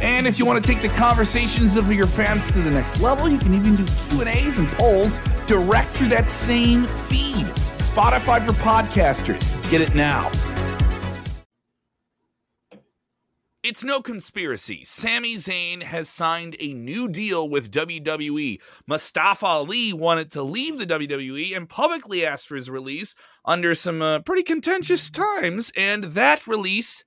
And if you want to take the conversations of your fans to the next level, you can even do Q&As and polls direct through that same feed. Spotify for podcasters. Get it now. It's no conspiracy. Sami Zayn has signed a new deal with WWE. Mustafa Ali wanted to leave the WWE and publicly asked for his release under some uh, pretty contentious times, and that release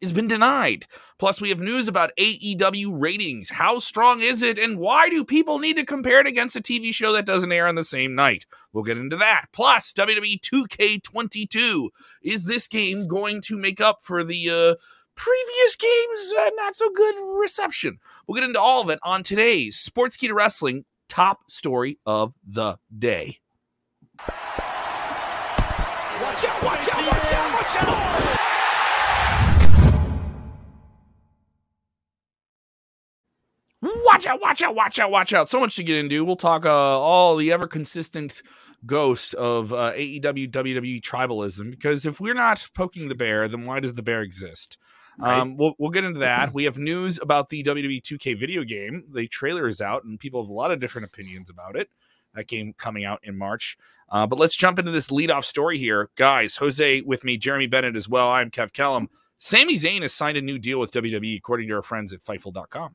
has been denied. Plus, we have news about AEW ratings. How strong is it, and why do people need to compare it against a TV show that doesn't air on the same night? We'll get into that. Plus, WWE 2K22. Is this game going to make up for the uh, previous game's uh, not so good reception? We'll get into all of it on today's Sportskeeda Wrestling top story of the day. Watch out, watch out, watch out, watch out! Watch out, watch out, watch out, watch out. So much to get into. We'll talk uh, all the ever consistent ghost of uh, AEW, WWE tribalism. Because if we're not poking the bear, then why does the bear exist? Right. Um, we'll, we'll get into that. We have news about the WWE 2K video game. The trailer is out, and people have a lot of different opinions about it. That game coming out in March. Uh, but let's jump into this leadoff story here. Guys, Jose with me, Jeremy Bennett as well. I'm Kev Kellam. Sami Zayn has signed a new deal with WWE, according to our friends at Fightful.com.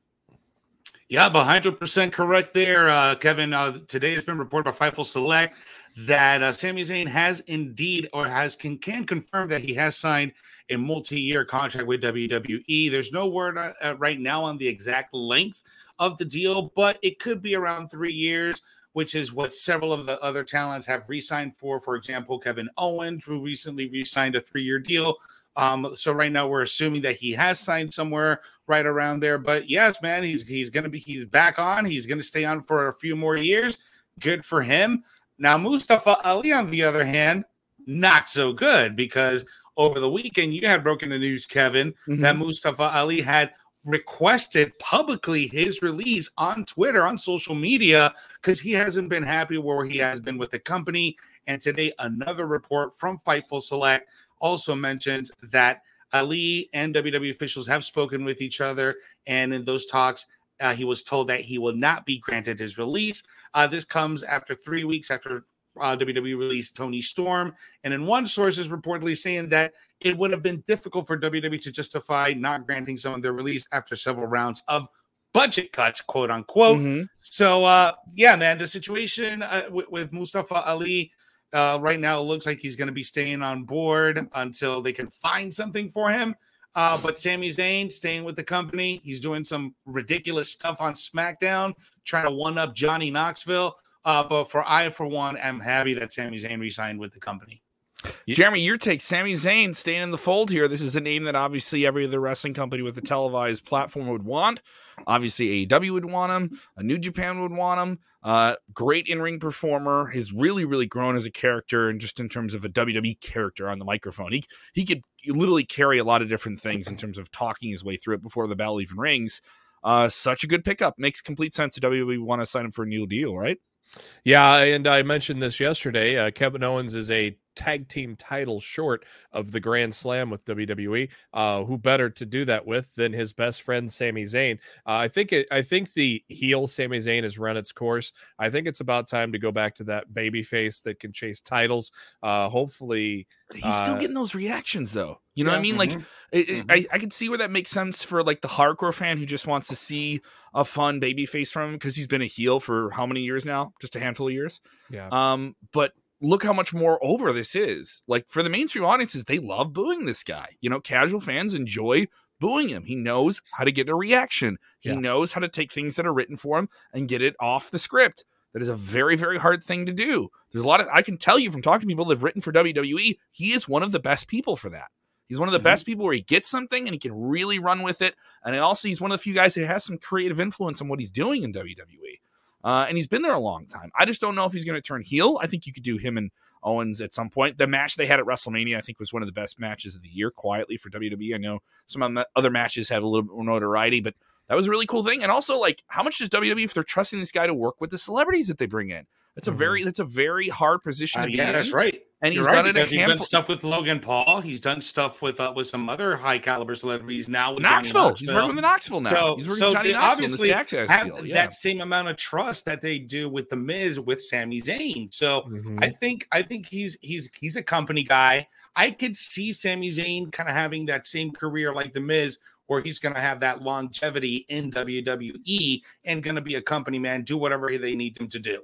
Yeah, 100% correct there, uh, Kevin. Uh, today has been reported by Fightful Select that uh, Sami Zayn has indeed or has can, can confirm that he has signed a multi-year contract with WWE. There's no word uh, uh, right now on the exact length of the deal, but it could be around three years, which is what several of the other talents have re-signed for. For example, Kevin Owens, who recently re-signed a three-year deal. Um, so right now we're assuming that he has signed somewhere right around there. But yes, man, he's he's gonna be he's back on. He's gonna stay on for a few more years. Good for him. Now Mustafa Ali, on the other hand, not so good because over the weekend you had broken the news, Kevin, mm-hmm. that Mustafa Ali had requested publicly his release on Twitter, on social media, because he hasn't been happy where he has been with the company. And today, another report from Fightful Select also mentions that Ali and WWE officials have spoken with each other, and in those talks, uh, he was told that he will not be granted his release. Uh, this comes after three weeks after uh, WWE released Toni Storm, and in one source is reportedly saying that it would have been difficult for WWE to justify not granting someone their release after several rounds of budget cuts, quote unquote. Mm-hmm. So, uh, yeah, man, the situation uh, with, with Mustafa Ali uh, right now, it looks like he's going to be staying on board until they can find something for him. Uh, but Sami Zayn staying with the company. He's doing some ridiculous stuff on SmackDown, trying to one up Johnny Knoxville. Uh, but for I, for one, am happy that Sami Zayn resigned with the company. Jeremy, your take. Sami Zayn staying in the fold here. This is a name that obviously every other wrestling company with a televised platform would want. Obviously, AEW would want him. A New Japan would want him. Uh, great in ring performer. He's really, really grown as a character and just in terms of a WWE character on the microphone. He he could literally carry a lot of different things in terms of talking his way through it before the bell even rings. Uh, such a good pickup. Makes complete sense to WWE want to sign him for a new deal, right? Yeah, and I mentioned this yesterday. Uh, Kevin Owens is a tag team title short of the Grand Slam with WWE. Uh, who better to do that with than his best friend Sami Zayn? Uh, I think it, I think the heel Sami Zayn has run its course. I think it's about time to go back to that baby face that can chase titles. Uh, hopefully, he's still uh, getting those reactions though. You know yeah, what I mean? Mm-hmm. Like, it, mm-hmm. I, I can see where that makes sense for like the hardcore fan who just wants to see a fun baby face from him because he's been a heel for how many years now? Just a handful of years. Yeah. Um, but look how much more over this is. Like for the mainstream audiences, they love booing this guy. You know, casual fans enjoy booing him. He knows how to get a reaction. He yeah. knows how to take things that are written for him and get it off the script. That is a very, very hard thing to do. There's a lot of I can tell you from talking to people that have written for WWE, he is one of the best people for that. He's one of the Mhm. best people where he gets something and he can really run with it. And also, he's one of the few guys that has some creative influence on what he's doing in WWE. Uh, and he's been there a long time. I just don't know if he's going to turn heel. I think you could do him and Owens at some point. The match they had at WrestleMania, I think, was one of the best matches of the year, quietly for WWE. I know some other matches have a little bit more notoriety, but that was a really cool thing. And also, like, how much does WWE if they're trusting this guy to work with the celebrities that they bring in? That's a Mhm. very that's a very hard position Uh, to be yeah, in. that's right. And he's You're right, done it he's done stuff with Logan Paul. He's done stuff with uh, with some other high caliber celebrities now. With Johnny Knoxville. He's working with Knoxville now. So- he's working so with Johnny Knoxville obviously have deal. Yeah. that same amount of trust that they do with the Miz with Sami Zayn. So Mhm. I think I think he's he's he's a company guy. I could see Sami Zayn kind of having that same career like the Miz, where he's going to have that longevity in WWE and going to be a company man, do whatever they need him to do.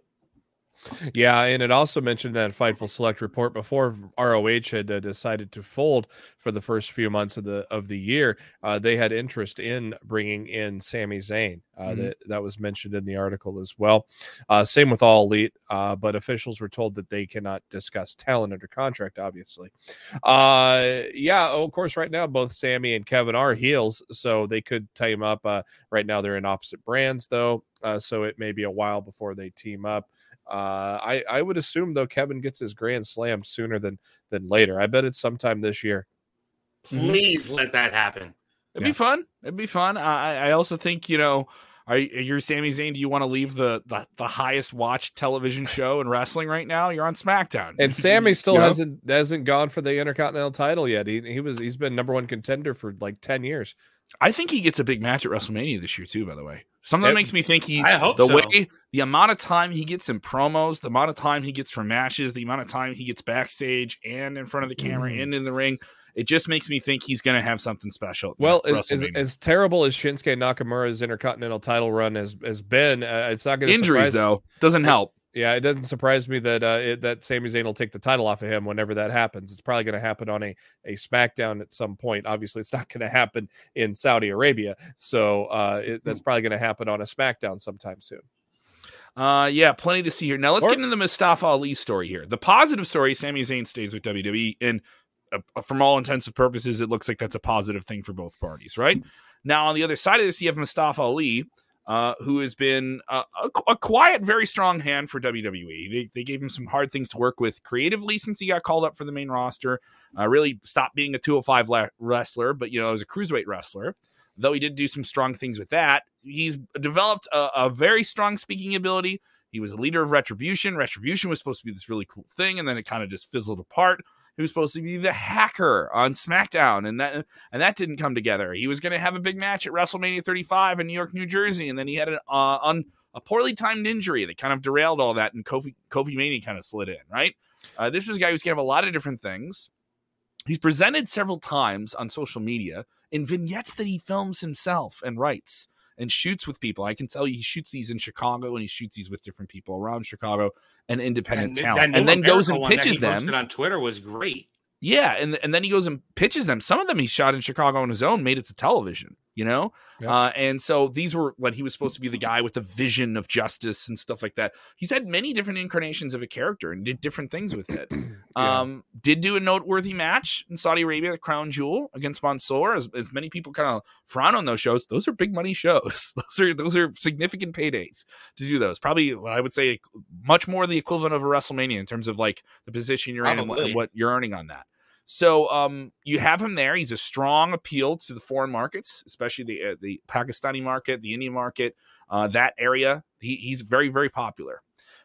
Yeah, and it also mentioned that Fightful Select report before ROH had uh, decided to fold for the first few months of the of the year. Uh, they had interest in bringing in Sami Zayn. Uh, Mhm. That that was mentioned in the article as well. Uh, same with All Elite, uh, but officials were told that they cannot discuss talent under contract. Obviously, uh, yeah. Of course, right now both Sami and Kevin are heels, so they could team up. Uh, right now they're in opposite brands, though, uh, so it may be a while before they team up. Uh, I I would assume though Kevin gets his grand slam sooner than than later. I bet it's sometime this year. Mhm. Please let that happen. It'd Yeah. be fun. It'd be fun. I, I also think you know, are you- you're Sami Zayn? Do you want to leave the, the the highest watched television show in wrestling right now? You're on SmackDown, And Sami still Yeah. hasn't hasn't gone for the Intercontinental title yet. He he was he's been number one contender for like ten years. I think he gets a big match at WrestleMania this year too. By the way, something that Yep. makes me think he. I hope the so. way the amount of time he gets in promos, the amount of time he gets for matches, the amount of time he gets backstage and in front of the camera Mhm. and in the ring, it just makes me think he's going to have something special. Well, as, as, as terrible as Shinsuke Nakamura's Intercontinental title run has has been, uh, it's not going to injuries surprise, though doesn't help. Yeah, it doesn't surprise me that uh, it, that Sami Zayn will take the title off of him whenever that happens. It's probably going to happen on a a SmackDown at some point. Obviously, it's not going to happen in Saudi Arabia, so uh, it, that's probably going to happen on a SmackDown sometime soon. Uh, yeah, plenty to see here. Now let's Or- get into the Mustafa Ali story here. The positive story: Sami Zayn stays with WWE, and uh, from all intents and purposes, it looks like that's a positive thing for both parties, right? Now on the other side of this, you have Mustafa Ali, uh, who has been a, a quiet, very strong hand for WWE. They, they gave him some hard things to work with creatively since he got called up for the main roster. Uh, really stopped being a 205 la- wrestler, but you know, as a cruiserweight wrestler. Though he did do some strong things with that, he's developed a, a very strong speaking ability. He was a leader of Retribution. Retribution was supposed to be this really cool thing, and then it kind of just fizzled apart. Was supposed to be the hacker on SmackDown, and that and that didn't come together. He was going to have a big match at WrestleMania 35 in New York, New Jersey, and then he had an uh, on a poorly timed injury that kind of derailed all that, and Kofi Kofi Mania kind of slid in. Right, uh, this was a guy who's going to have a lot of different things. He's presented several times on social media in vignettes that he films himself and writes and shoots with people. I can tell you he shoots these in Chicago and he shoots these with different people around Chicago and independent that talent. New And then goes and pitches them. on Twitter was great. Yeah, and and then he goes and pitches them. Some of them he shot in Chicago on his own, made it to television. You know, Yeah. uh, and so these were when he was supposed to be the guy with the vision of justice and stuff like that. He's had many different incarnations of a character and did different things with it. Yeah. Um, did do a noteworthy match in Saudi Arabia, the Crown Jewel against Mansoor. As, as many people kind of frown on those shows, those are big money shows. those are those are significant paydays to do those. Probably, I would say, much more the equivalent of a WrestleMania in terms of like the position you're in and what, Probably. what you're earning on that. So um, you have him there. He's a strong appeal to the foreign markets, especially the uh, the Pakistani market, the Indian market, uh, that area. He, he's very very popular.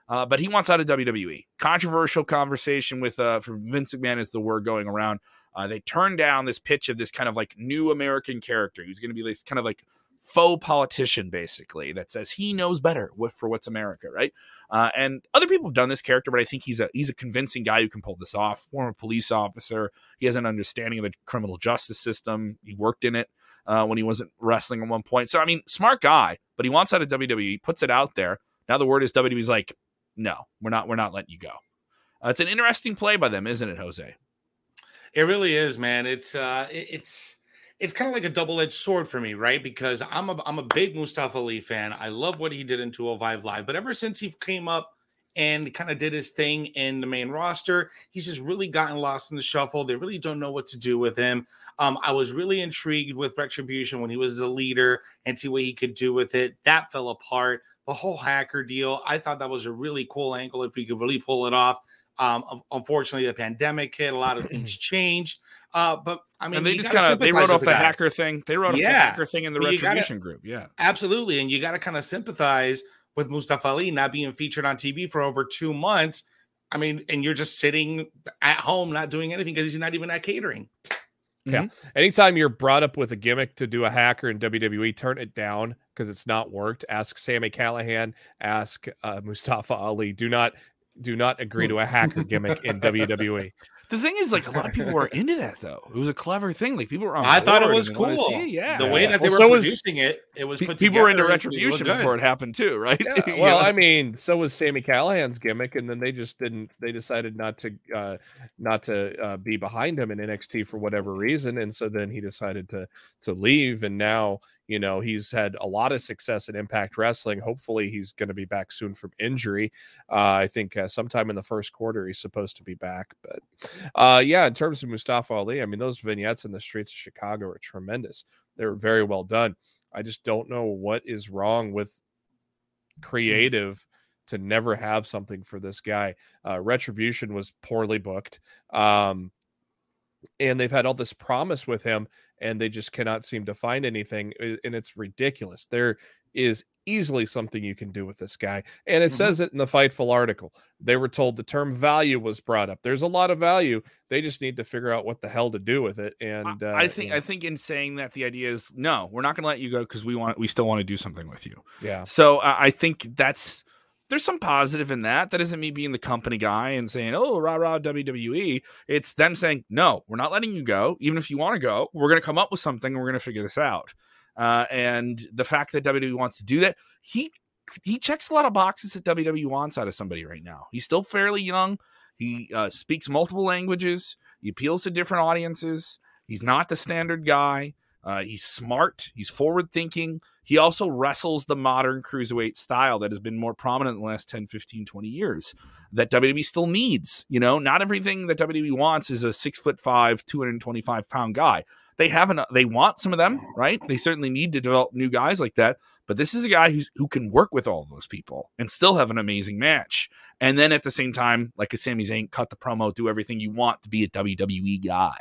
Uh, but he wants out of WWE. Controversial conversation with uh, for Vince McMahon is the word going around. Uh, they turned down this pitch of this kind of like new American character who's going to be this kind of like faux politician, basically, that says he knows better what, for what's America, right? Uh, and other people have done this character, but I think he's a he's a convincing guy who can pull this off. Former police officer, he has an understanding of the criminal justice system. He worked in it uh, when he wasn't wrestling at one point. So I mean, smart guy, but he wants out of WWE. He Puts it out there. Now the word is WWE's like, no, we're not. We're not letting you go. Uh, it's an interesting play by them, isn't it, Jose? It really is, man. It's uh it- it's it's kind of like a double-edged sword for me, right? Because I'm a I'm a big Mustafa Ali fan. I love what he did in 205 Live, but ever since he came up and kind of did his thing in the main roster. He's just really gotten lost in the shuffle. They really don't know what to do with him. Um, I was really intrigued with Retribution when he was the leader and see what he could do with it. That fell apart. The whole hacker deal, I thought that was a really cool angle if we could really pull it off. Um, unfortunately, the pandemic hit, a lot of things changed. Uh, but I mean, and they just kind of they wrote off the, the hacker thing. They wrote off the hacker thing in the Retribution gotta, group. Yeah, absolutely. And you got to kind of sympathize with Mustafa Ali not being featured on TV for over two months. I mean, and you're just sitting at home not doing anything because he's not even at catering. Yeah. Mm-hmm. Anytime you're brought up with a gimmick to do a hacker in WWE, turn it down because it's not worked. Ask Sami Callihan, ask uh, Mustafa Ali. Do not do not agree to a hacker gimmick in WWE. The thing is, like a lot of people were into that though. It was a clever thing. Like people were on. I thought it was cool. It. Yeah, the way that they well, were so producing was, it, it was people were into retribution before it happened too, right? Yeah, well, I mean, so was Sami Callihan's gimmick, and then they just didn't. They decided not to, uh, not to uh, be behind him in NXT for whatever reason, and so then he decided to to leave, and now you know, he's had a lot of success in Impact Wrestling. Hopefully, he's going to be back soon from injury. Uh, I think uh, sometime in the first quarter he's supposed to be back. But uh, yeah, in terms of Mustafa Ali, I mean, those vignettes in the streets of Chicago are tremendous. They were very well done. I just don't know what is wrong with mm. creative to never have something for this guy. Uh, Retribution was poorly booked. Um, and they've had all this promise with him and they just cannot seem to find anything and it's ridiculous. There is easily something you can do with this guy and it mm-hmm. says it in the fightful article. They were told the term value was brought up. There's a lot of value. They just need to figure out what the hell to do with it and uh, i think i think in saying that the idea is no we're not going to let you go because we want we still want to do something with you. Yeah. So uh, i think that's there's some positive in that. That isn't me being the company guy and saying, oh, rah, rah, WWE. It's them saying, no, we're not letting you go. Even if you want to go, we're going to come up with something and we're going to figure this out. Uh, and the fact that WWE wants to do that, he he checks a lot of boxes that WWE wants out of somebody right now. He's still fairly young. He uh, speaks multiple languages. He appeals to different audiences. He's not the standard guy. Uh, he's smart. He's forward thinking. He also wrestles the modern cruiserweight style that has been more prominent in the last 10, 15, 20 years that WWE still needs. You know, not everything that WWE wants is a six foot five, 225 pound guy. They haven't, they want some of them, right? They certainly need to develop new guys like that. But this is a guy who's, who can work with all those people and still have an amazing match. And then at the same time, like a Sami Zayn, cut the promo, do everything you want to be a WWE guy.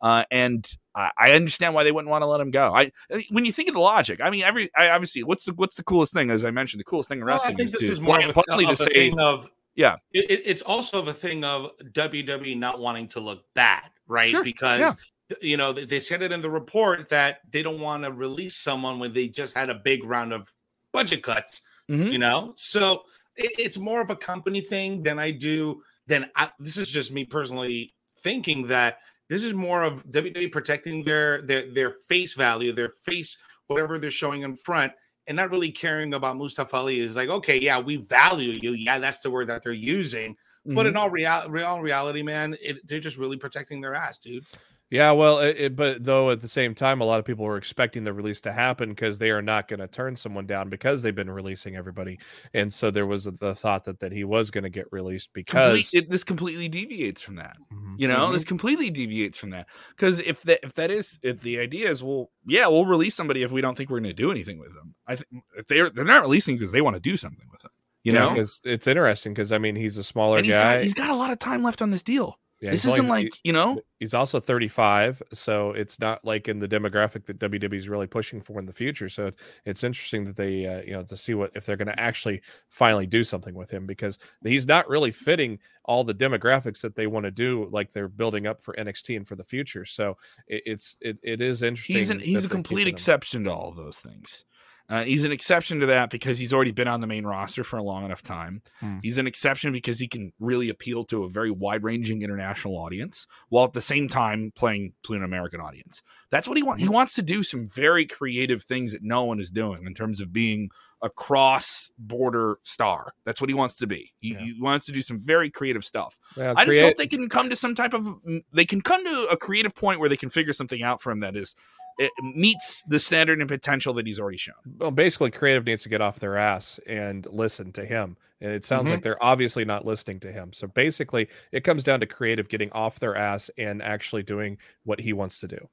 Uh, and I, understand why they wouldn't want to let him go. I when you think of the logic, I mean, every I, obviously, what's the what's the coolest thing? As I mentioned, the coolest thing in wrestling well, is to, is more of a, of to say, thing of yeah. It, it's also the thing of WWE not wanting to look bad, right? Sure. Because yeah. you know they said it in the report that they don't want to release someone when they just had a big round of budget cuts. Mm-hmm. You know, so it, it's more of a company thing than I do. Than I, this is just me personally thinking that this is more of WWE protecting their their their face value, their face whatever they're showing in front, and not really caring about Mustafa Ali. Is like, okay, yeah, we value you. Yeah, that's the word that they're using. Mm-hmm. But in all real, real reality, man, it, they're just really protecting their ass, dude. Yeah, well, it, it, but though at the same time, a lot of people were expecting the release to happen because they are not going to turn someone down because they've been releasing everybody, and so there was the thought that that he was going to get released because Complete, it, this completely deviates from that. Mm-hmm. You know, mm-hmm. this completely deviates from that because if that if that is if the idea is well, yeah, we'll release somebody if we don't think we're going to do anything with them. I think they're they're not releasing because they want to do something with them. You yeah, know, because it's interesting because I mean he's a smaller and he's guy. Got, he's got a lot of time left on this deal. Yeah, this isn't only, like you know. He's also 35, so it's not like in the demographic that WWE is really pushing for in the future. So it's interesting that they, uh, you know, to see what if they're going to actually finally do something with him because he's not really fitting all the demographics that they want to do, like they're building up for NXT and for the future. So it, it's it, it is interesting. He's an, he's a complete exception to all of those things. Uh, he's an exception to that because he's already been on the main roster for a long enough time. Hmm. He's an exception because he can really appeal to a very wide ranging international audience while at the same time playing to an American audience. That's what he wants. He wants to do some very creative things that no one is doing in terms of being a cross border star. That's what he wants to be. He, yeah. he wants to do some very creative stuff. Well, I just hope they can come to some type of they can come to a creative point where they can figure something out for him that is it meets the standard and potential that he's already shown. Well, basically, creative needs to get off their ass and listen to him. And it sounds Mhm. like they're obviously not listening to him. So basically, it comes down to creative getting off their ass and actually doing what he wants to do.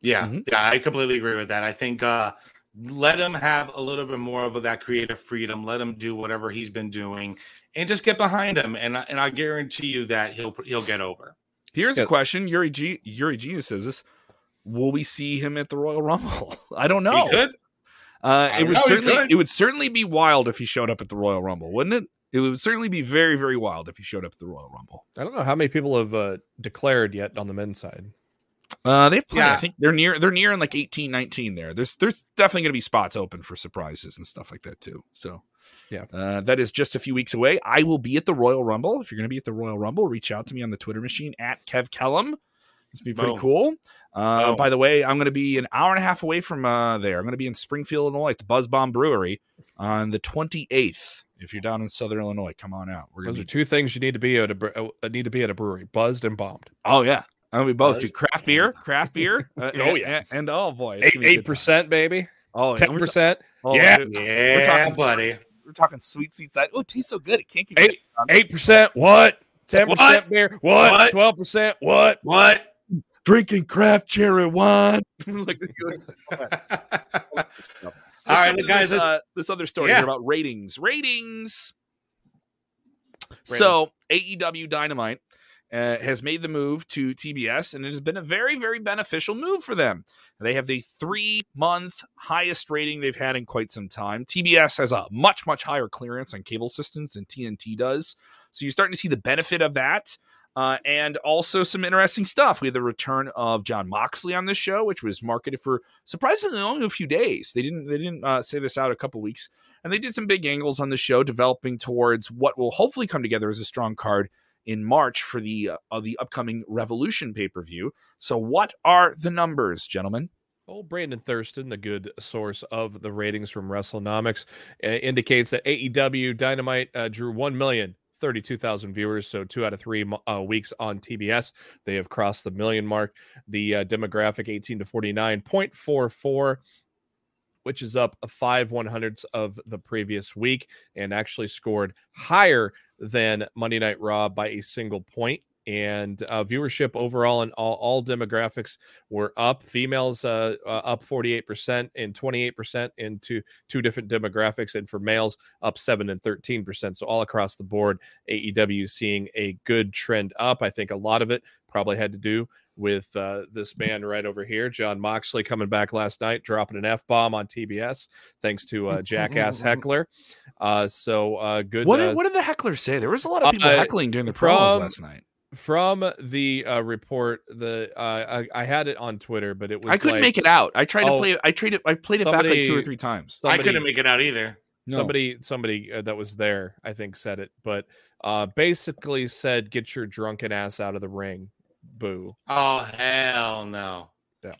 Yeah, Mhm. yeah, I completely agree with that. I think uh let him have a little bit more of that creative freedom. Let him do whatever he's been doing, and just get behind him. And I- and I guarantee you that he'll he'll get over. Here's Yeah. a question: Yuri G- Yuri Genius says this. Will we see him at the Royal Rumble? I don't know. He could. Uh, it would know certainly it would certainly be wild if he showed up at the Royal Rumble, wouldn't it? It would certainly be very very wild if he showed up at the Royal Rumble. I don't know how many people have uh, declared yet on the men's side. Uh, they've plenty. I think they're near they're near in like 18, 19 there. There's there's definitely going to be spots open for surprises and stuff like that too. So Yeah. uh, that is just a few weeks away. I will be at the Royal Rumble. If you're going to be at the Royal Rumble, reach out to me on the Twitter machine at Kev Kellam. It's be pretty Boom. cool. Uh, by the way, I'm going to be an hour and a half away from uh, there. I'm going to be in Springfield, Illinois, at the Buzz Bomb Brewery on the 28th. If you're down in Southern Illinois, come on out. We're going Those to are two things you need to be at a uh, need to be at a brewery: buzzed and bombed. Oh yeah, I'm gonna be both. Do craft beer, craft beer. Uh, Oh, and- yeah. and, and oh boy, Eight gonna be a eight good time. percent, baby. Oh, and Ten we're ta- percent. oh, Yeah. dude, Yeah, talking- buddy. We're talking sweet, sweet side. Oh, it tastes so good. It can't get Eight- Eight percent. What? Ten What? percent beer. What? What? Twelve percent. What? What? Drinking craft cherry wine. like, All Let's look, guys. This, This, uh, this other story Yeah. here about ratings. Ratings. So AEW Dynamite uh, has made the move to TBS, and it has been a very, very beneficial move for them. They have the three month highest rating they've had in quite some time. TBS has a much, much higher clearance on cable systems than TNT does. So you're starting to see the benefit of that. Uh, and also some interesting stuff. We had the return of Jon Moxley on this show, which was marketed for surprisingly only a few days. They didn't they didn't uh, say this out a couple weeks, and they did some big angles on the show, developing towards what will hopefully come together as a strong card in March for the uh, the upcoming Revolution pay per view. So, what are the numbers, gentlemen? Old Brandon Thurston, the good source of the ratings from WrestleNomics, uh, indicates that AEW Dynamite uh, drew 1 million. 32,000 viewers, so two out of three uh, weeks on TBS. They have crossed the million mark. The uh, demographic 18 to 49.44, which is up five one hundredths of the previous week and actually scored higher than Monday Night Raw by a single point. And uh, viewership overall in all, all demographics were up. Females uh, uh, up 48% and 28% into two different demographics. And for males, up 7 and 13%. So all across the board, AEW seeing a good trend up. I think a lot of it probably had to do with uh, this man right over here, Jon Moxley, coming back last night, dropping an F bomb on TBS, thanks to uh, Jackass Heckler. Uh, so uh, good. What uh, did, what did the heckler say? There was a lot of people Uh, heckling during the promos last night. From the uh, report, the uh, I, I had it on Twitter, but it was I couldn't like make it out. I tried to Oh, play it. I tried it. I played it back like two or three times. I couldn't make it out either. No. somebody somebody uh, that was there i think said it but uh basically said get your drunken ass out of the ring boo Oh hell no! Yeah.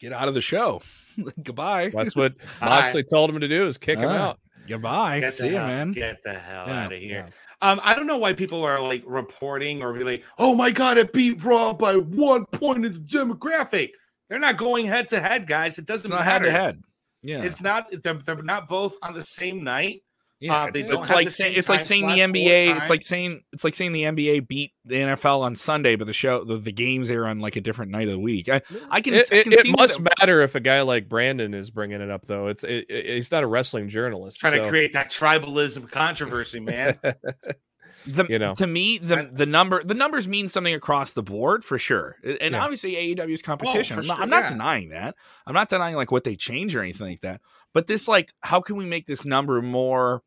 get out of the show. Goodbye. that's what Hi. moxley told him to do is kick him Ah, out Goodbye. Get See you, man. Get the hell Yeah, out of here. yeah. Um, I don't know why people are like reporting or be like, "Oh my god, it beat Raw by one point in the demographic." They're not going head to head, guys. It doesn't not head to head. Yeah. It's not. They're, they're not both on the same night. Yeah, Uh, it's, don't it's have like the saying same it's like saying the slots all the NBA. It's like saying it's like saying the NBA beat the NFL on Sunday, but the show the, the games are on like a different night of the week. I, I can. it, I can it see must that- matter if a guy like brandon is bringing it up though it's it, it- he's not a wrestling journalist Trying so- to create that tribalism controversy, man. the, you know. to me the I- the number the numbers mean something across the board for sure, and Yeah. obviously AEW's competition. for I'm, not, sure, I'm not yeah. denying that. I'm not denying like what they change or anything like that. But this like, how can we make this number more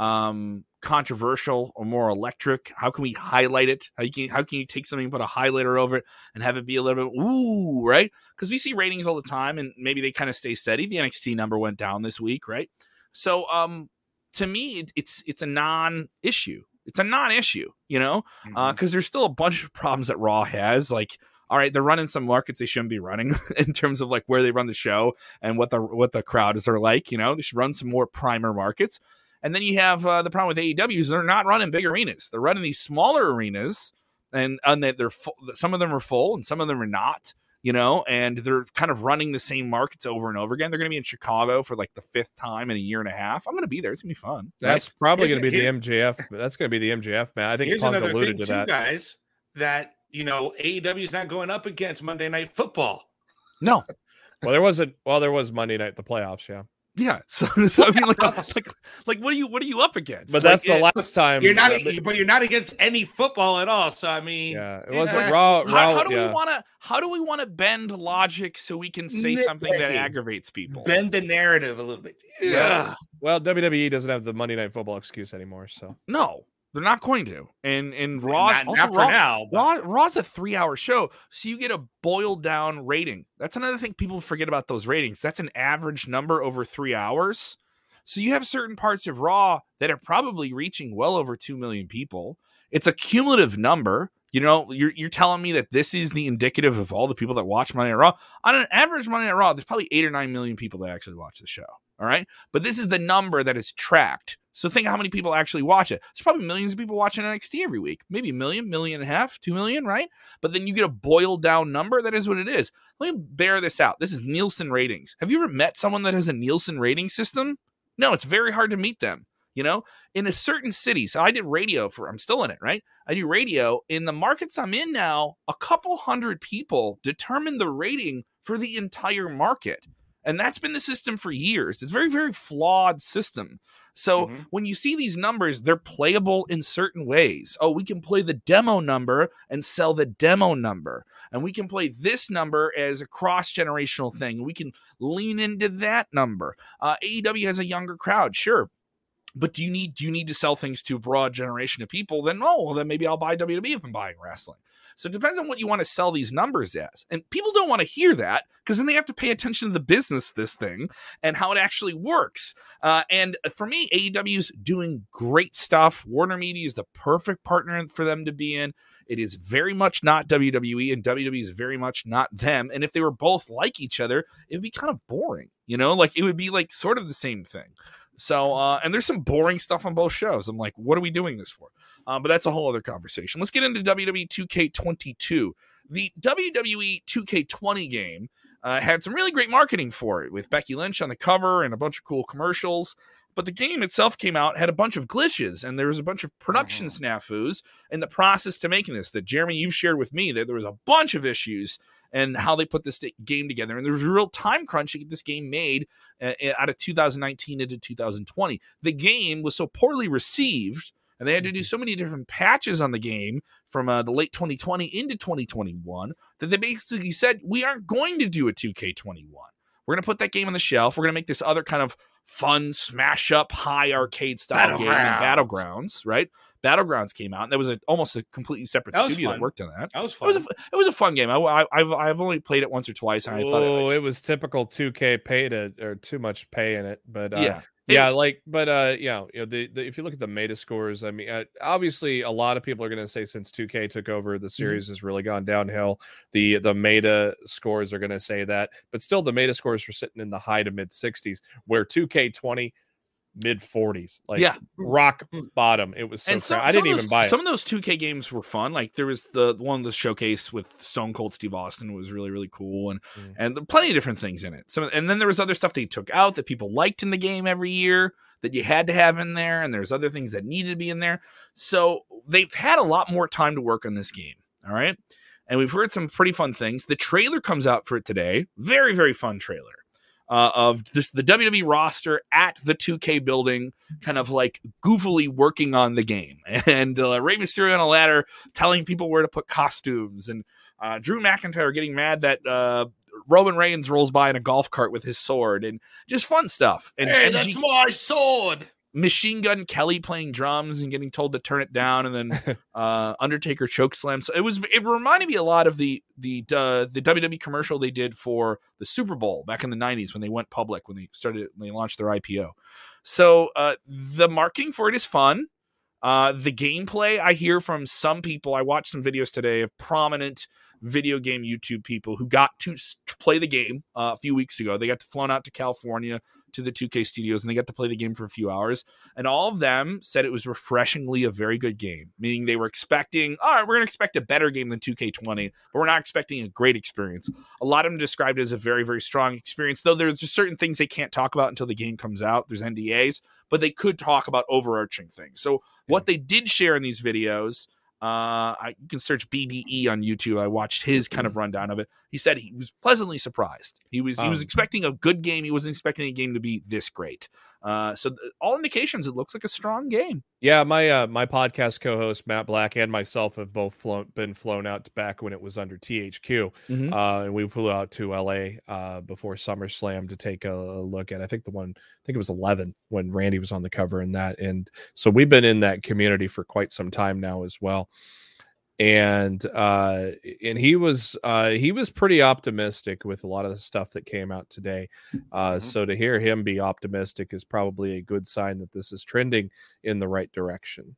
um controversial or more electric? How can we highlight it? How you can how can you take something and put a highlighter over it and have it be a little bit ooh right? Because we see ratings all the time and maybe they kind of stay steady. The NXT number went down this week, right? So um to me it, it's it's a non-issue. It's a non-issue, you know, Mm-hmm. because there's still a bunch of problems that Raw has. Like, all right, they're running some markets they shouldn't be running in terms of like where they run the show and what the what the crowds are like. You know, they should run some more primer markets. And then you have uh, the problem with AEW is they're not running big arenas. They're running these smaller arenas, and and that they're full, some of them are full and some of them are not. you know, and they're kind of running the same markets over and over again. They're going to be in Chicago for like the fifth time in a year and a half. I'm going to be there. It's going to be fun. That's right? probably going to be the MJF. That's going to be the MJF man. I think Here's Punk alluded to too, that, guys. That you know, AEW is not going up against Monday Night Football. No. well, there wasn't. Well, there was Monday Night the playoffs. Yeah. Yeah. So, so I mean, like, like, like, what are you, what are you up against? But like, that's the it, last time you're not, but you're not against any football at all. So I mean, yeah, it was yeah. raw. How, raw, how do yeah. we want to, how do we want to bend logic so we can say something that aggravates people? Bend the narrative a little bit. Yeah. yeah. Well, WWE doesn't have the Monday Night Football excuse anymore. So no, they're not going to. And and Raw not, also not Raw, now, Raw, Raw's a three hour show, so you get a boiled down rating. That's another thing people forget about those ratings. That's an average number over three hours. So you have certain parts of Raw that are probably reaching well over two million people. It's a cumulative number. You know, you're you're telling me that this is the indicative of all the people that watch Monday Night Raw. On an average Monday Night Raw, there's probably eight or nine million people that actually watch the show. All right. But this is the number that is tracked. So think how many people actually watch it. There's probably millions of people watching NXT every week. Maybe a million, million and a half, two million, right? But then you get a boiled down number. That is what it is. Let me bear this out. This is Nielsen ratings. Have you ever met someone that has a Nielsen rating system? No, it's very hard to meet them. You know, in a certain city. So I did radio for, I'm still in it, right? I do radio. In the markets I'm in now, a couple hundred people determine the rating for the entire market. And that's been the system for years. It's a very, very flawed system. So mm-hmm. when you see these numbers, they're playable in certain ways. Oh, we can play the demo number and sell the demo number. And we can play this number as a cross generational thing. We can lean into that number. Uh, AEW has a younger crowd, sure. But do you need do you need to sell things to a broad generation of people? Then oh, well, then maybe I'll buy WWE if I'm buying wrestling. So it depends on what you want to sell these numbers as. And people don't want to hear that because then they have to pay attention to the business, this thing, and how it actually works. Uh, and for me, AEW is doing great stuff. Warner Media is the perfect partner for them to be in. It is very much not WWE, and WWE is very much not them. And if they were both like each other, it would be kind of boring. You know, like it would be like sort of the same thing. So, uh, and there's some boring stuff on both shows. I'm like, what are we doing this for? Um, but that's a whole other conversation. Let's get into WWE 2K22. The WWE 2K20 game uh, had some really great marketing for it with Becky Lynch on the cover and a bunch of cool commercials. But the game itself came out, had a bunch of glitches, and there was a bunch of production uh-huh. snafus in the process to making this. That Jeremy, you've shared with me that there was a bunch of issues and how they put this game together. And there was a real time crunch to get this game made uh, out of 2019 into 2020. The game was so poorly received and they had to do mm-hmm. so many different patches on the game from uh, the late 2020 into 2021 that they basically said we aren't going to do a 2K21. We're going to put that game on the shelf. We're going to make this other kind of fun smash up high arcade style game in Battlegrounds, right? Battlegrounds came out, and there was a, almost a completely separate that studio that worked on that. That was fun. It was a, it was a fun game. I, have I've only played it once or twice, and I thought it, it was typical 2K pay to or too much pay in it. But uh, yeah, yeah, like, but uh, you know, you know, the, the if you look at the meta scores, I mean, uh, obviously, a lot of people are going to say since 2K took over, the mm-hmm. series mm-hmm. has really gone downhill. The the meta scores are going to say that, but still, the meta scores were sitting in the high to mid 60s, where 2K20 mid 40s like yeah. rock bottom. It was so and some, i didn't those, even buy it. some of those 2k games were fun. Like there was the one the showcase with stone cold steve austin was really really cool and mm. and plenty of different things in it. Some and then there was other stuff they took out that people liked in the game every year that you had to have in there and there's other things that needed to be in there. So they've had a lot more time to work on this game all right? And we've heard some pretty fun things. The trailer comes out for it today. Very very fun trailer uh, of just the WWE roster at the 2K building, kind of like goofily working on the game, and uh, Rey Mysterio on a ladder telling people where to put costumes, and uh, Drew McIntyre getting mad that uh, Roman Reigns rolls by in a golf cart with his sword, and just fun stuff. And hey, that's my sword. Machine Gun Kelly playing drums and getting told to turn it down, and then uh, Undertaker choke slam. So it was. It reminded me a lot of the the uh, the WWE commercial they did for the Super Bowl back in the '90s when they went public when they started they launched their IPO. So uh, the marketing for it is fun. Uh, the gameplay I hear from some people. I watched some videos today of prominent video game YouTube people who got to, play the game uh, a few weeks ago. They got to flown out to California to the 2K studios and they got to play the game for a few hours. And all of them said it was refreshingly a very good game, meaning they were expecting, all right, we're going to expect a better game than 2K20, but we're not expecting a great experience. A lot of them described it as a very, very strong experience, though there's just certain things they can't talk about until the game comes out. There's NDAs, but they could talk about overarching things. So, what they did share in these videos uh, I, you can search BDE on YouTube. I watched his kind of rundown of it. He said he was pleasantly surprised. He was he was Um, expecting a good game. He wasn't expecting a game to be this great. Uh, so th- all indications, it looks like a strong game. Yeah, my uh, my podcast co-host Matt Black and myself have both flown been flown out back when it was under THQ, Mhm. uh, and we flew out to LA uh, before SummerSlam to take a, a look at. I think the one, I think it was eleven when Randy was on the cover in that, and so we've been in that community for quite some time now as well. And uh, and he was uh, he was pretty optimistic with a lot of the stuff that came out today. Uh, Mhm. So to hear him be optimistic is probably a good sign that this is trending in the right direction.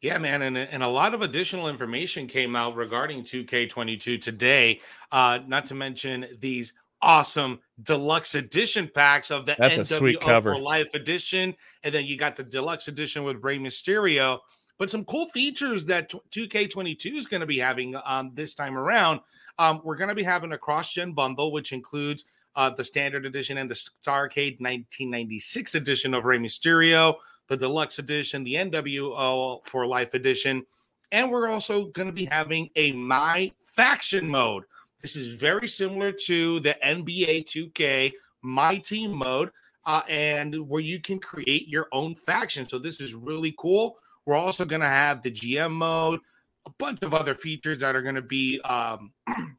Yeah, man, and and a lot of additional information came out regarding 2K22 today. Uh, not to mention these awesome deluxe edition packs of the That's a NWO sweet cover. for Life edition, and then you got the deluxe edition with Rey Mysterio. But some cool features that 2K22 is going to be having um, this time around. Um, we're going to be having a cross-gen bundle, which includes uh, the standard edition and the Starcade 1996 edition of Rey Mysterio the deluxe edition, the NWO for Life edition, and we're also going to be having a My Faction mode. This is very similar to the NBA 2K My Team mode, uh, and where you can create your own faction. So this is really cool. We're also going to have the GM mode, a bunch of other features that are going to be um,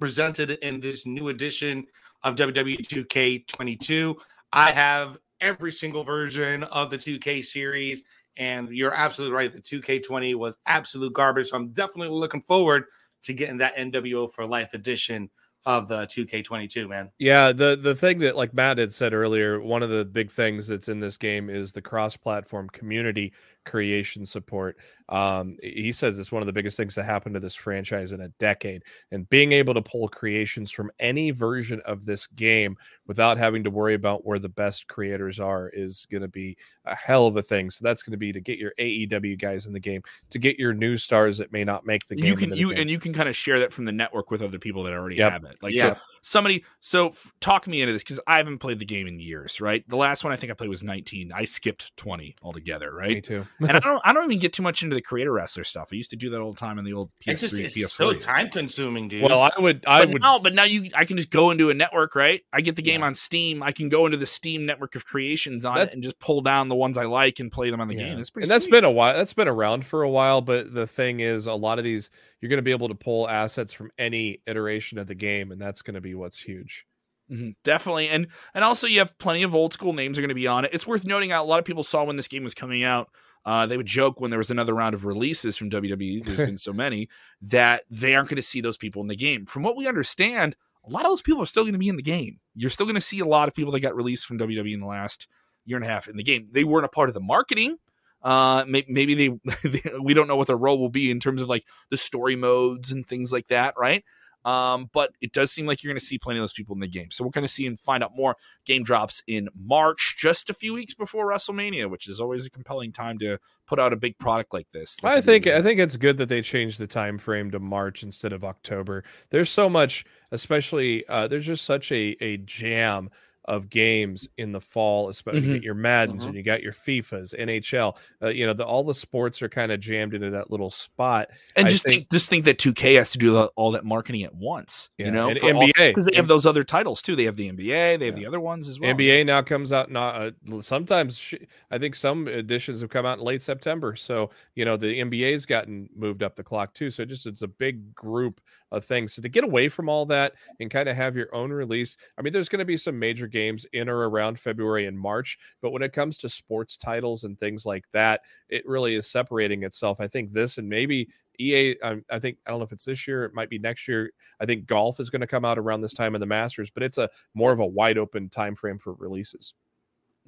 presented in this new edition of WWE 2K22. I have every single version of the 2K series, and you're absolutely right. The 2K20 was absolute garbage. So I'm definitely looking forward to getting that NWO for Life edition of the 2K22, man. Yeah, the the thing that like Matt had said earlier, one of the big things that's in this game is the cross-platform community creation support. Um, he says it's one of the biggest things that happened to this franchise in a decade, and being able to pull creations from any version of this game without having to worry about where the best creators are is going to be a hell of a thing. So that's going to be to get your AEW guys in the game, to get your new stars that may not make the game. you can you game. and you can kind of share that from the network with other people that already Yep. have it. Like Yeah. so somebody so f- talk me into this because I haven't played the game in years, right? The last one I think I played was 19. I skipped 20 altogether, Right, Me too. and I don't I don't even get too much into the creator wrestler stuff. I used to do that all the time in the old PS3, It's just it's PS4 so days. time consuming, dude. Well, I would, I but would, now, but now you, I can just go into a network, right? I get the game Yeah. on Steam. I can go into the Steam network of creations on That- it and just pull down the ones I like and play them on the Yeah. game. It's pretty. and that's sweet. been a while that's been around for a while but the thing is a lot of these you're going to be able to pull assets from any iteration of the game and that's going to be what's huge Mhm, definitely, and and also you have plenty of old school names are going to be on it. It's worth noting out. A lot of people saw when this game was coming out. Uh, they would joke when there was another round of releases from WWE. There's been so many that they aren't going to see those people in the game. From what we understand, a lot of those people are still going to be in the game. You're still going to see a lot of people that got released from WWE in the last year and a half in the game. They weren't a part of the marketing. Uh, may- maybe they, we don't know what their role will be in terms of like the story modes and things like that, right? Um, but it does seem like you're going to see plenty of those people in the game. So we're going to see and find out more game drops in March, just a few weeks before WrestleMania, which is always a compelling time to put out a big product like this. like i think i think it's good that they changed the time frame to march instead of october there's so much especially uh there's just such a a jam of games in the fall especially you Mhm. get your maddens Mhm. and you got your fifas nhl uh, you know the, all the sports are kind of jammed into that little spot and I just think, think- just think that 2K has to do the- all that marketing at once. Yeah, You know, NBA. because they have those other titles too. They have the NBA, they have Yeah. the other ones as well. NBA now comes out not uh, sometimes sh- I think some editions have come out in late September. So, you know, the NBA's gotten moved up the clock too. So just it's a big group of things. So to get away from all that and kind of have your own release. I mean, there's going to be some major games in or around February and March, but when it comes to sports titles and things like that, it really is separating itself. I think this and maybe EA, um, I think I don't know if it's this year, it might be next year. I think golf is going to come out around this time in the Masters, but it's a more of a wide open time frame for releases.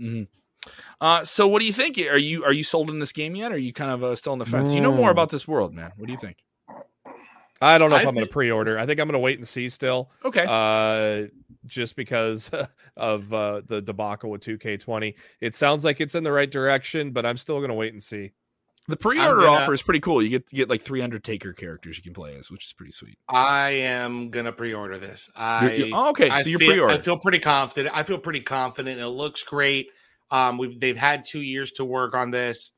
Mhm. Uh, so what do you think? Are you are you sold in this game yet? Or are you kind of uh, still on the fence? You know more Mm. about this world, man. What do you think? I don't know if I I'm going to pre-order. I think I'm going to wait and see still. Okay. Uh, just because of uh, the debacle with 2K20. It sounds like it's in the right direction, but I'm still going to wait and see. The pre-order gonna- offer is pretty cool. You get you get like 300 Taker characters you can play as, which is pretty sweet. I am gonna pre-order this. I You're- you're- oh, okay, I so you're feel, pre-order. I feel pretty confident. I feel pretty confident. It looks great. Um, we've they've had two years to work on this.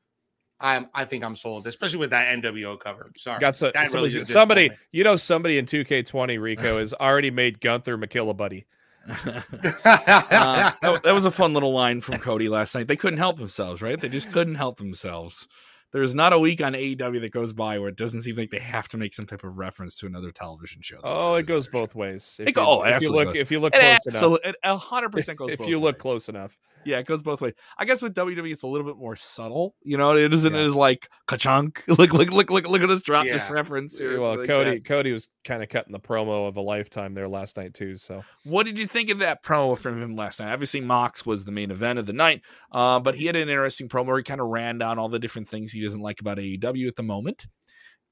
I'm I think I'm sold, especially with that NWO cover. Sorry, Got so, That really somebody, did somebody you know, somebody in 2K20 Rico has already made Gunther McKillabuddy. Uh, that, that was a fun little line from Cody last night. They couldn't help themselves, right? They just couldn't help themselves. There's not a week on AEW that goes by where it doesn't seem like they have to make some type of reference to another television show. Oh, it goes both show. ways. If go- you, oh, if you look, goes- if you look It close enough, absolutely, it 100 percent goes. if both you look ways. close enough. Yeah, it goes both ways. I guess with WWE, it's a little bit more subtle. You know, it isn't Yeah. as like ka-chunk. Look, look, look, look, look at us drop this reference here. Well, something like Cody, that. Cody was kind of cutting the promo of a lifetime there last night too. So What did you think of that promo from him last night? Obviously, Mox was the main event of the night, uh, but he had an interesting promo where he kind of ran down all the different things he doesn't like about AEW at the moment.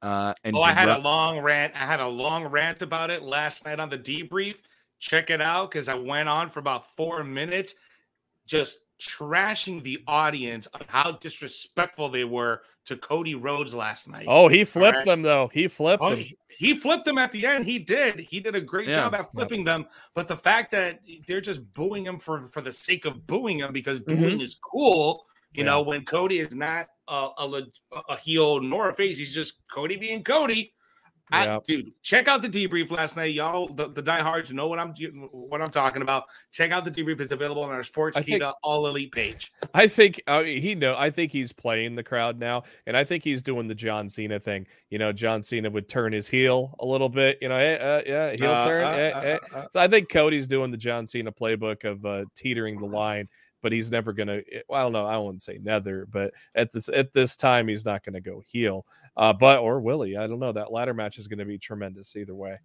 Uh, and oh, I had dra- a long rant. I had a long rant about it last night on the debrief. Check it out because I went on for about four minutes, just trashing the audience on how disrespectful they were to Cody Rhodes last night. Oh, he flipped right. them though. He flipped Oh, them. he, he flipped them at the end. He did. He did a great Yeah. job at flipping them. But the fact that they're just booing him for for the sake of booing him because mm-hmm. booing is cool, you know, when Cody is not a, a, a heel nor a face, he's just Cody being Cody. I- dude, check out the debrief last night, y'all. The, the diehards know what I'm what I'm talking about. Check out the debrief; it's available on our Sportskeeda All Elite page. I think uh, he know. I think he's playing the crowd now, and I think he's doing the John Cena thing. You know, John Cena would turn his heel a little bit. You know, eh, uh, yeah, heel Uh, turn. uh, eh, uh, eh. uh, uh. So I think Cody's doing the John Cena playbook of uh, teetering the line, but he's never gonna. Well, I don't know. I wouldn't say nether, but at this at this time, he's not gonna go heel. Uh, but or will he? I don't know. That ladder match is going to be tremendous either way.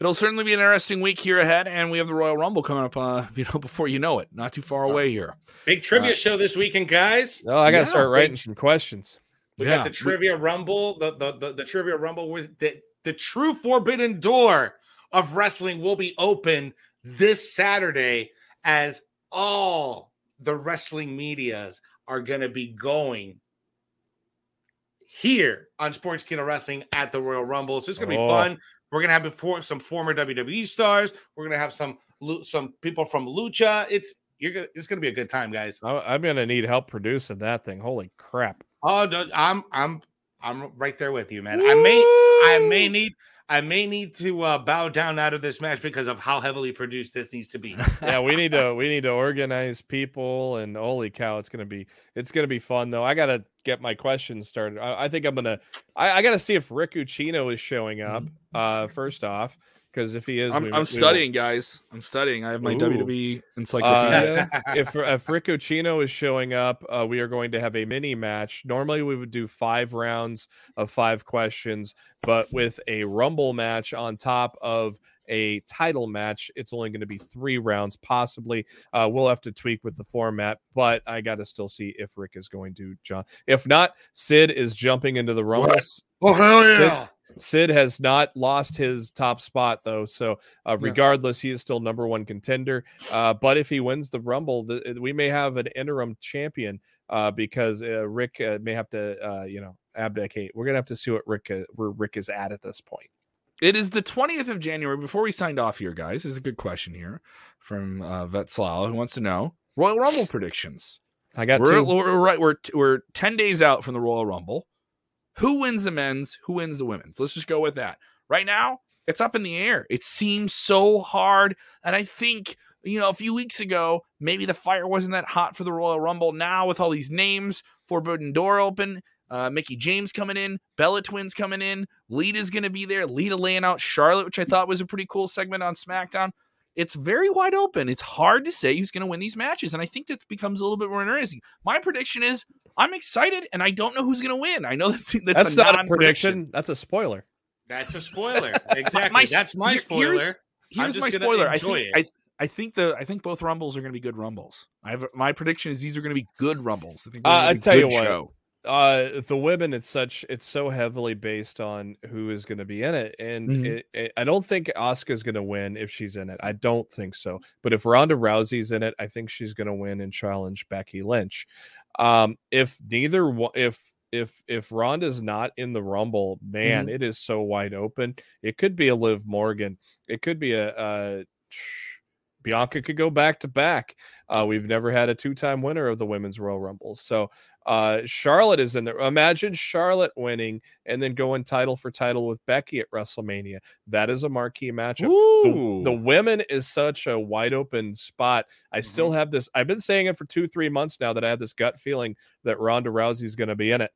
It'll certainly be an interesting week here ahead, and we have the Royal Rumble coming up. Uh, you know, before you know it, not too far away here. Big trivia Uh, show this weekend, guys. Oh, I got to Yeah, start big- writing some questions. We Yeah. got the trivia rumble, the, the the the trivia rumble with the the true forbidden door of wrestling will be open this Saturday as all the wrestling medias are going to be going here on Sportskeeda Wrestling at the Royal Rumble. So it's going to be Oh. fun. We're going to have before some former WWE stars. We're going to have some some people from Lucha. It's you're gonna, it's going to be a good time, guys. I'm going to need help producing that thing. Holy crap! Oh, I'm I'm I'm right there with you, man. I may I may need I may need to uh, bow down out of this match because of how heavily produced this needs to be. yeah, we need to we need to organize people and holy cow, it's gonna be it's gonna be fun though. I gotta get my questions started. I, I think I'm gonna I, I gotta see if Rick Ucchino is showing up. Uh, first off, because if he is, I'm, we- I'm we will- studying, guys. I'm studying. I have my Ooh. WWE encyclopedia. Uh, if if Rick Ucchino is showing up, uh, we are going to have a mini match. Normally, we would do five rounds of five questions, but with a Rumble match on top of a title match, it's only going to be three rounds, possibly. Uh, we'll have to tweak with the format, but I got to still see if Rick is going to jump. If not, Sid is jumping into the Rumble. What? oh hell yeah! Sid has not lost his top spot though, so uh, regardless, he is still number one contender. Uh, but if he wins the Rumble, the, we may have an interim champion uh, because uh, Rick uh, may have to, uh, you know, abdicate. We're gonna have to see what Rick uh, where Rick is at at this point. It is the 20th of January. Before we signed off here, guys, is a good question here from uh, Vetslal who wants to know Royal Rumble predictions. I got We're, two. we're right. We're we're 10 days out from the Royal Rumble. Who wins the men's? Who wins the women's? Let's just go with that. Right now, it's up in the air. It seems so hard, and I think you know a few weeks ago maybe the fire wasn't that hot for the Royal Rumble. Now with all these names, Forbidden Door open, uh, Mickie James coming in, Bella Twins coming in, Lita's going to be there, Lita laying out Charlotte, which I thought was a pretty cool segment on SmackDown. It's very wide open. It's hard to say who's going to win these matches, and I think that becomes a little bit more interesting. My prediction is I'm excited, and I don't know who's going to win. I know that's that's, That's a not a non-prediction. That's a spoiler. That's a spoiler. Exactly. My- That's my spoiler. here's- I'm Here's just my gonna spoiler. I enjoy think it. I, I think the I think both rumbles are going to be good rumbles. I have my prediction is these are going to be good rumbles. I think Uh, I tell you good what, show. Uh the women it's such it's so heavily based on who is going to be in it and Mhm. it, it- i don't think Asuka's going to win if she's in it i don't think so but if ronda rousey's in it i think she's going to win and challenge becky lynch um if neither one if if if ronda's not in the rumble man it is so wide open it could be a liv morgan it could be a uh bianca could go back to back uh we've never had a two-time winner of the women's royal rumble so uh Charlotte is in there. Imagine Charlotte winning and then going title for title with Becky at WrestleMania. That is a marquee matchup. The, the women is such a wide open spot. I still have this. I've been saying it for two, three months now that I have this gut feeling that Ronda Rousey is going to be in it.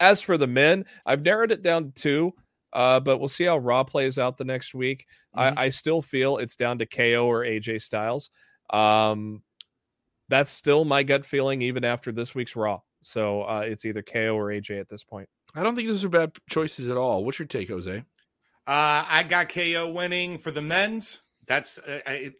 As for the men, I've narrowed it down to two, uh, but we'll see how Raw plays out the next week. Mhm. I, I still feel it's down to KO or AJ Styles. Um, that's still my gut feeling, even after this week's Raw. So uh, it's either KO or AJ at this point. I don't think those are bad choices at all. What's your take, Jose? Uh, I got KO winning for the men's. That's uh, I,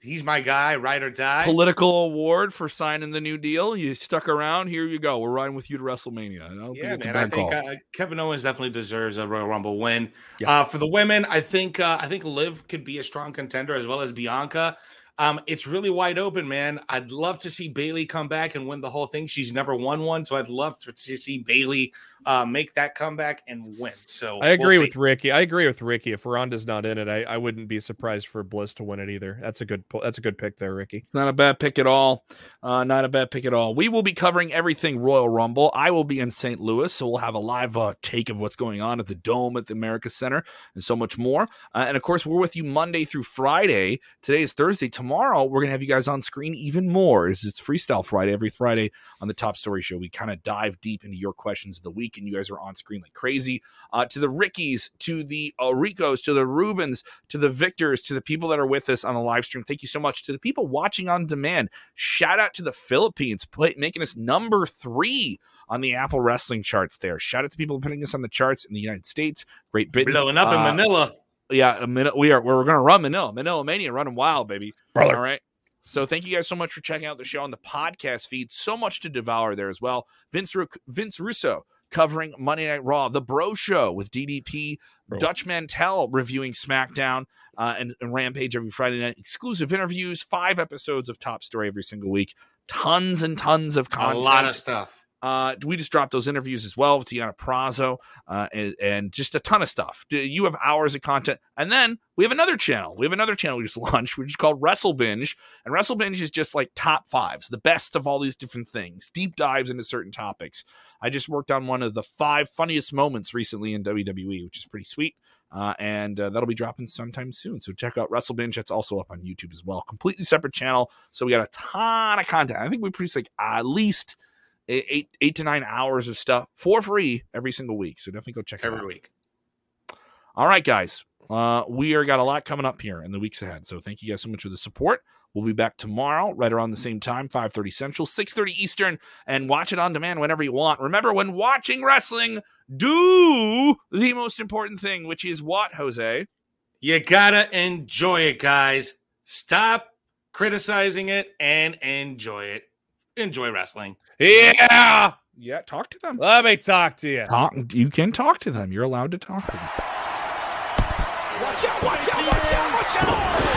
he's my guy, ride or die. Political award for signing the new deal. You stuck around. Here you go. We're riding with you to WrestleMania. I don't yeah, think it's man. a I bad think uh, Kevin Owens definitely deserves a Royal Rumble win. Yeah. Uh, for the women, I think uh, I think Liv could be a strong contender as well as Bianca. Um, it's really wide open, man. I'd love to see Bayley come back and win the whole thing. She's never won one, so I'd love to see Bayley uh, make that comeback and win. So I agree we'll with. Ricky. I agree with Ricky. If Ronda's not in it, I, I wouldn't be surprised for Bliss to win it either. That's a good that's a good pick there, Ricky. It's not a bad pick at all. Uh, not a bad pick at all. We will be covering everything Royal Rumble. I will be in St. Louis, so we'll have a live uh, take of what's going on at the Dome at the America Center and so much more. Uh, and of course, we're with you Monday through Friday. Today is Thursday. Tomorrow, we're going to have you guys on screen even more. It's, it's Freestyle Friday. Every Friday on the Top Story Show, we kind of dive deep into your questions of the week, and you guys are on screen like crazy. Uh, to the Rickies, to the uh, Ricos, to the Rubens, to the Victors, to the people that are with us on the live stream. Thank you so much. To the people watching on demand, shout out to the Philippines, play, making us number three on the Apple Wrestling charts there. Shout out to people putting us on the charts in the United States, Great Britain. blowing up Uh, in Manila. Yeah, a minute. We are we're gonna run Manila, Manila Mania, running wild, baby. Brother. All right. So thank you guys so much for checking out the show on the podcast feed. So much to devour there as well. Vince Ru- Vince Russo covering Monday Night Raw, The Bro Show with DDP, Bro. Dutch Mantell reviewing SmackDown uh, and, and Rampage every Friday night. Exclusive interviews, five episodes of Top Story every single week. Tons and tons of content. A lot of stuff. Uh, we just dropped those interviews as well with Tiana Prazo uh, and, and just a ton of stuff. You have hours of content. And then we have another channel. We have another channel we just launched, which is called Wrestle Binge. And Wrestle Binge is just like top fives, the best of all these different things, deep dives into certain topics. I just worked on one of the five funniest moments recently in WWE, which is pretty sweet. Uh, and uh, that'll be dropping sometime soon. So check out Wrestle Binge. That's also up on YouTube as well. Completely separate channel. So we got a ton of content. I think we produce like at least eight eight to nine hours of stuff for free every single week. So definitely go check it out. Every out. week. All right, guys. Uh, we are got a lot coming up here in the weeks ahead. So thank you guys so much for the support. We'll be back tomorrow, right around the same time, 5:30 Central, 6:30 Eastern, and watch it on demand whenever you want. Remember, when watching wrestling, do the most important thing, which is what, Jose? You gotta enjoy it, guys. Stop criticizing it and enjoy it. Enjoy wrestling. Yeah. Yeah, talk to them. Let me talk to you. Talk, you can talk to them. You're allowed to talk to them. Watch out, watch out, watch out, watch out!